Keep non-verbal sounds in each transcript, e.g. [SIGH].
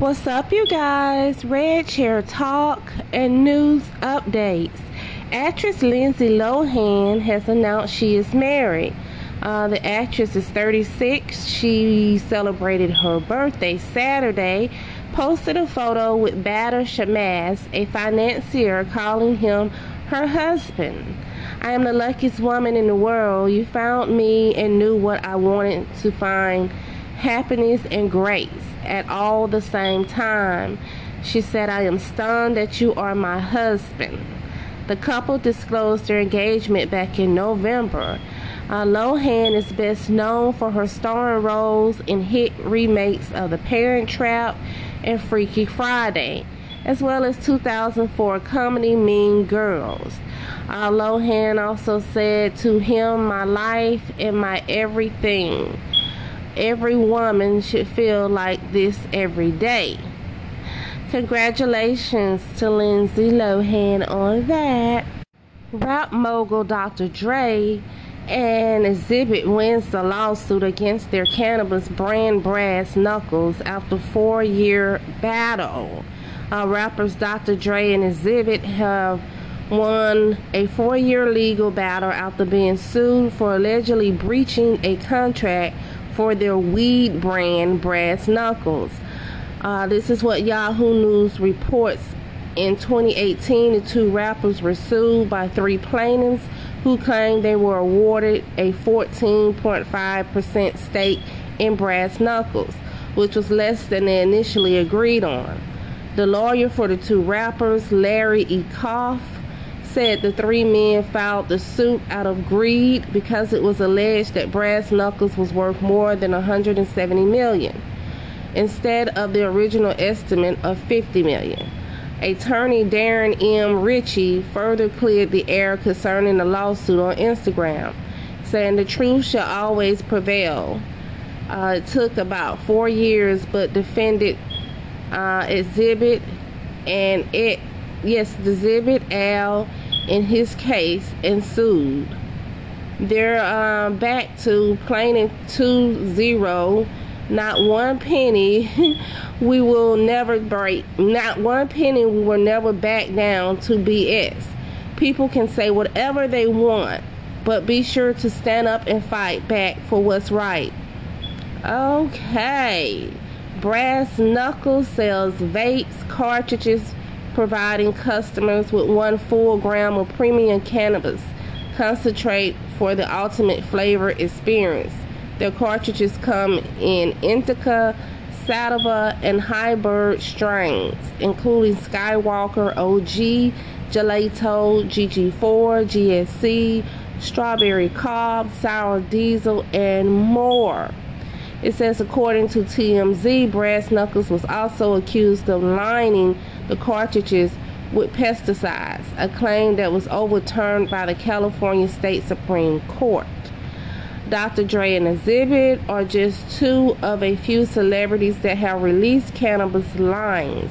What's up, you guys? Red Chair Talk and news updates. Actress Lindsay Lohan has announced she is married. Uh, the actress is 36. She celebrated her birthday Saturday. Posted a photo with Bader Shammas, a financier, calling him her husband. I am the luckiest woman in the world. You found me and knew what I wanted to find happiness and grace at all the same time. She said, I am stunned that you are my husband. The couple disclosed their engagement back in November. Uh, Lohan is best known for her starring roles in hit remakes of The Parent Trap and Freaky Friday, as well as 2004 comedy Mean Girls. Uh, Lohan also said to him, My life and my everything every woman should feel like this every day. Congratulations to Lindsay Lohan on that. Rap mogul Dr. Dre and Xzibit wins the lawsuit against their cannabis brand Brass Knuckles after four-year battle. Uh, rappers Dr. Dre and Xzibit have won a four-year legal battle after being sued for allegedly breaching a contract for their weed brand Brass Knuckles. Uh, this is what Yahoo News reports. In 2018, the two rappers were sued by three plaintiffs who claimed they were awarded a 14.5% stake in Brass Knuckles, which was less than they initially agreed on. The lawyer for the two rappers, Larry E. Koff, said the three men filed the suit out of greed because it was alleged that Brass Knuckles was worth more than 170 million instead of the original estimate of 50 million. Attorney Darren M. Richie further cleared the air concerning the lawsuit on Instagram, saying the truth shall always prevail. Uh, it took about four years, but defended uh, Xzibit and it, yes, Xzibit Al in his case and sued. They're uh, back to plain 2 0. Not one penny [LAUGHS] we will never break. Not one penny we will never back down to BS. People can say whatever they want, but be sure to stand up and fight back for what's right. Okay. Brass Knuckles sells vapes, cartridges, providing customers with one full gram of premium cannabis concentrate for the ultimate flavor experience. Their cartridges come in indica, sativa, and hybrid strains, including Skywalker OG, Gelato, GG4, GSC, Strawberry Cough, Sour Diesel, and more. It says, according to TMZ, Brass Knuckles was also accused of lining the cartridges with pesticides, a claim that was overturned by the California State Supreme Court. Dr. Dre and Xzibit are just two of a few celebrities that have released cannabis lines,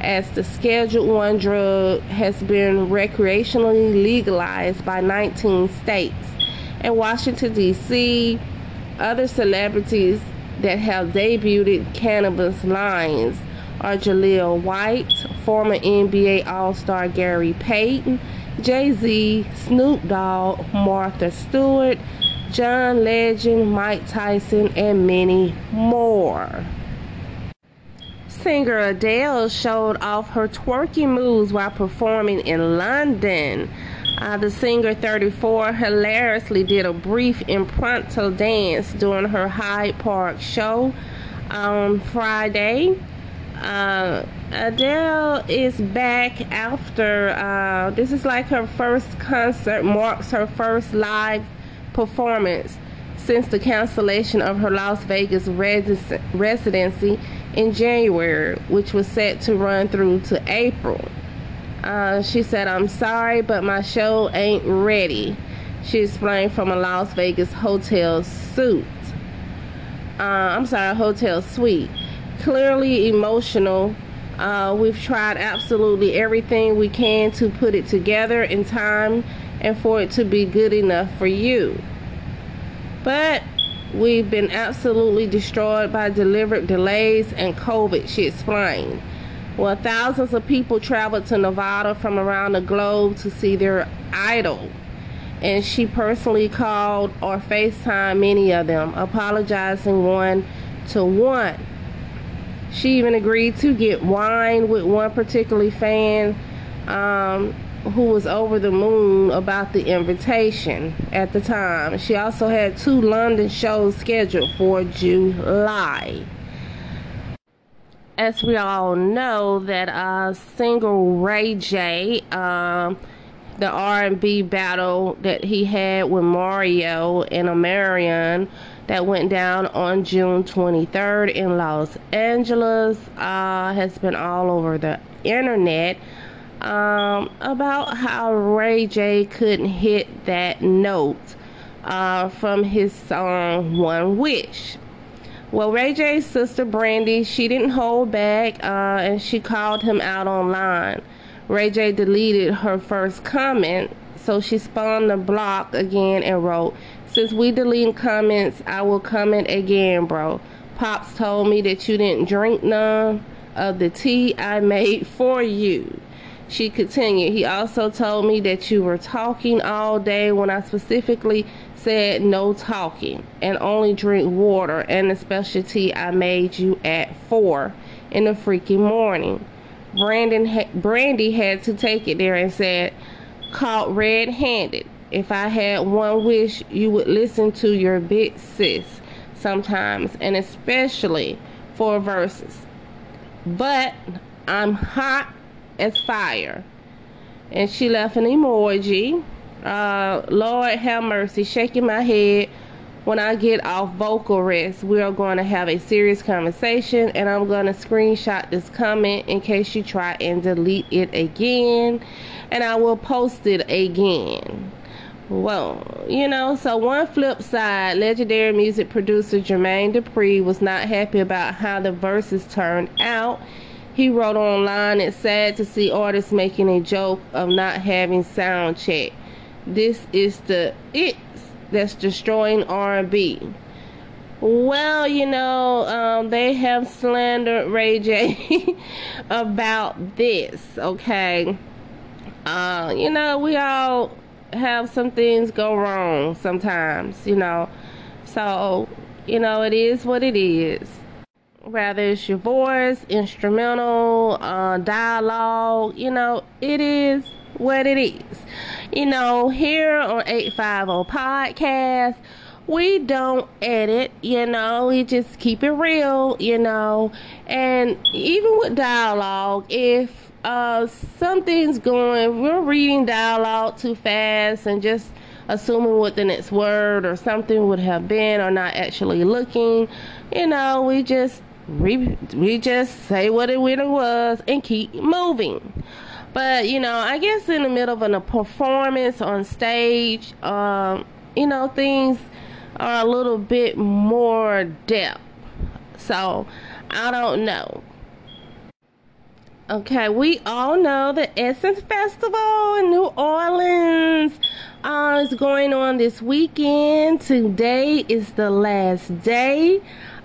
as the Schedule 1 drug has been recreationally legalized by 19 states. In Washington, D.C., other celebrities that have debuted cannabis lines are Jaleel White, former NBA All Star Gary Payton, Jay Z, Snoop Dogg, Martha Stewart, John Legend, Mike Tyson, and many more. Singer Adele showed off her twerking moves while performing in London. Uh, the singer 34 hilariously did a brief impromptu dance during her Hyde Park show on Friday. Uh, Adele is back after uh, this is like her first concert, marks her first live performance since the cancellation of her Las Vegas res- residency in January, which was set to run through to April. Uh, she said, I'm sorry, but my show ain't ready. She explained from a Las Vegas hotel suite. Uh, I'm sorry, hotel suite. Clearly emotional. Uh, we've tried absolutely everything we can to put it together in time and for it to be good enough for you. But We've been absolutely destroyed by deliberate delays and COVID, she explained. Well, thousands of people traveled to Nevada from around the globe to see their idol. And she personally called or FaceTime many of them, apologizing one to one. She even agreed to get wine with one particular fan um, who was over the moon about the invitation at the time. She also had two London shows scheduled for July. As we all know, that uh, single Ray J, um, the R&B battle that he had with Mario and Omarion that went down on June 23rd in Los Angeles uh, has been all over the internet um, about how Ray J couldn't hit that note uh, from his song One Wish. Well, Ray J's sister Brandy, she didn't hold back uh, and she called him out online. Ray J deleted her first comment, so she spun the block again and wrote, Since we delete comments, I will comment again, bro. Pops told me that you didn't drink none of the tea I made for you. She continued, He also told me that you were talking all day when I specifically said no talking and only drink water and the specialty I made you at 4 in the freaking morning. Brandon ha- Brandy had to take it there and said, caught red handed. If I had one wish, you would listen to your big sis sometimes, and especially for Verzuz. But I'm hot as fire. And she left an emoji. Uh, Lord have mercy, shaking my head. When I get off vocal rest, we are going to have a serious conversation, and I'm going to screenshot this comment in case you try and delete it again, and I will post it again. Well, you know, so one flip side, legendary music producer Jermaine Dupri was not happy about how the Verzuz turned out he wrote online, it's sad to see artists making a joke of not having sound check. This is the it that's destroying R&B. Well, you know, um, they have slandered Ray J [LAUGHS] about this, okay? Uh, you know, we all have some things go wrong sometimes, you know. So, you know, it is what it is whether it's your voice, instrumental, uh, dialogue, you know, it is what it is. You know, here on 850 Podcast, we don't edit, you know, we just keep it real, you know, and even with dialogue, if uh, something's going, we're reading dialogue too fast and just assuming what the next word or something would have been or not actually looking, you know, we just we we just say what it really was and keep moving. But you know, I guess in the middle of a performance on stage, um, you know, things are a little bit more depth. So I don't know. Okay, we all know the Essence Festival in New Orleans uh, is going on this weekend. Today is the last day.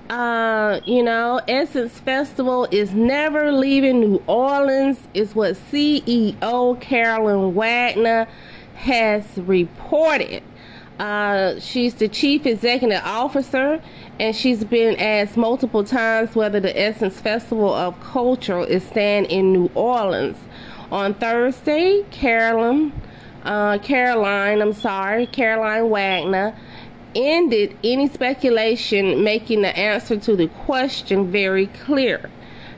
Uh, you know, Essence Festival is never leaving New Orleans, is what CEO Carolyn Wanga has reported. Uh, she's the chief executive officer, and she's been asked multiple times whether the Essence Festival of Culture is staying in New Orleans. On Thursday, Carolyn, uh, Caroline, I'm sorry, Caroline Wanga ended any speculation, making the answer to the question very clear.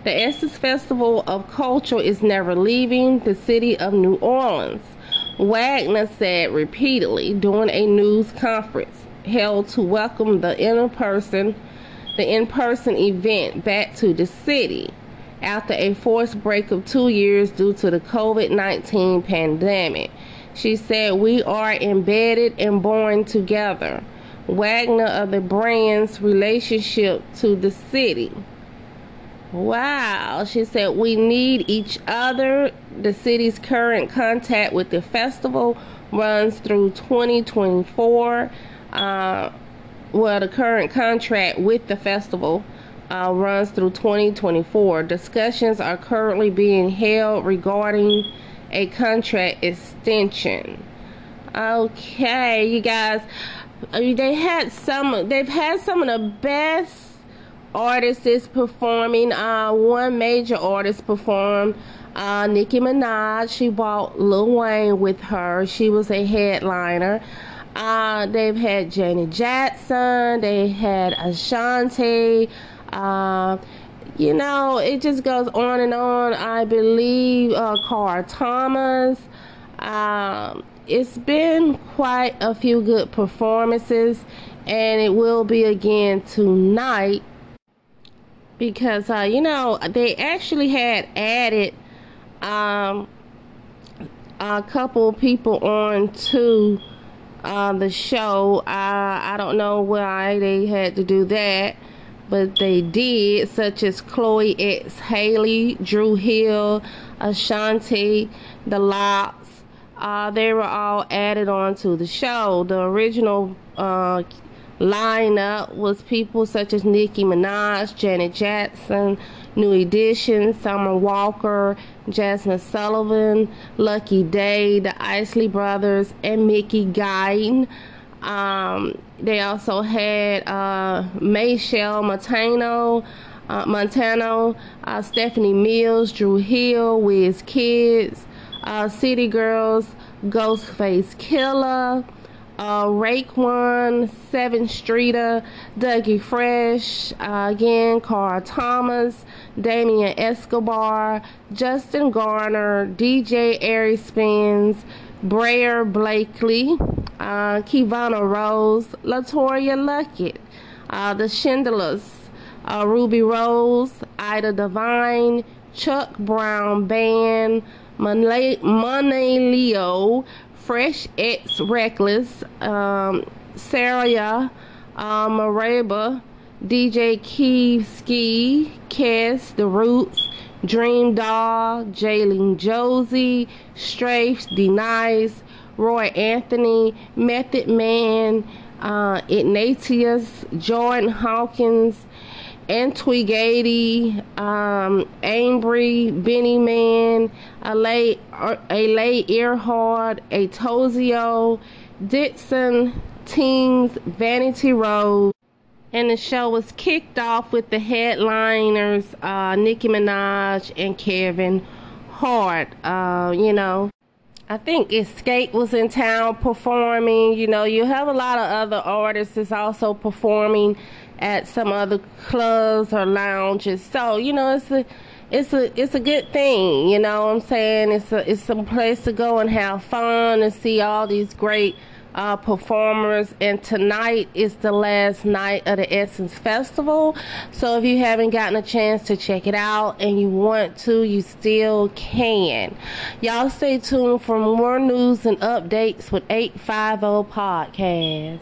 The Essence Festival of Culture is never leaving the city of New Orleans. Wanga said repeatedly during a news conference held to welcome the in-person the in-person event back to the city after a forced break of 2 years due to the COVID-19 pandemic. She said we are embedded and born together. Wanga of the brand's relationship to the city. Wow, she said, we need each other. The city's current contact with the festival runs through 2024. Uh, well, the current contract with the festival uh, runs through 2024. Discussions are currently being held regarding a contract extension. Okay, you guys, uh, they had some. They've had some of the best artists performing. Uh, one major artist performed. Uh, Nicki Minaj. She brought Lil Wayne with her. She was a headliner. Uh, they've had Janet Jackson. They had Ashanti. Uh, you know, it just goes on and on. I believe uh, Carl Thomas. Um, it's been quite a few good performances, and it will be again tonight because uh, you know they actually had added um, a couple people on to uh, the show. I I don't know why they had to do that, but they did, such as Chloe x Halle, Dru Hill, Ashanti, The LOX uh, they were all added on to the show. The original uh, lineup was people such as Nicki Minaj, Janet Jackson, New Edition, Summer Walker, Jazmine Sullivan, Lucky Daye, the Isley Brothers, and Mickey Guyton. Um, they also had uh, Machel Montano, uh, Montano, uh, Stephanie Mills, Dru Hill, Wiz Kids, uh, City Girls, Ghostface Killah, uh, Raekwon, Sevyn Streeter, Dougie Fresh, uh, again, Carl Thomas, Damien Escobar, Justin Garner, DJ Ari Spins, Brer Blakely, uh, Kivana Rose, LeToya Luckett, uh, The Shindlers, uh, Rubi Rose, Ida Devine, Chuck Brown Band, Money Leo, Fresh X Reckless, um, Sarah uh, Maraba, DJ Key Ski, Kes, The Roots, DreamDoll, Jalen Josie, Strafes, Denies, Roy Anthony, Method Man, uh, Ignatius, Jordan Hawkins, Antwigady, um, Ambry, Beenie Man, Alay, Alay Earhart, Atozio, Dixon, Teens, Vanity Rose. And the show was kicked off with the headliners, uh, Nicki Minaj and Kevin Hart. Uh, you know, I think Xscape was in town performing. You know, you have a lot of other artists that's also performing at some other clubs or lounges. So, you know, it's a it's a it's a good thing, you know what I'm saying? It's a it's some place to go and have fun and see all these great uh, performers and tonight is the last night of the Essence Festival so if you haven't gotten a chance to check it out and you want to you still can y'all stay tuned for more news and updates with 850 podcast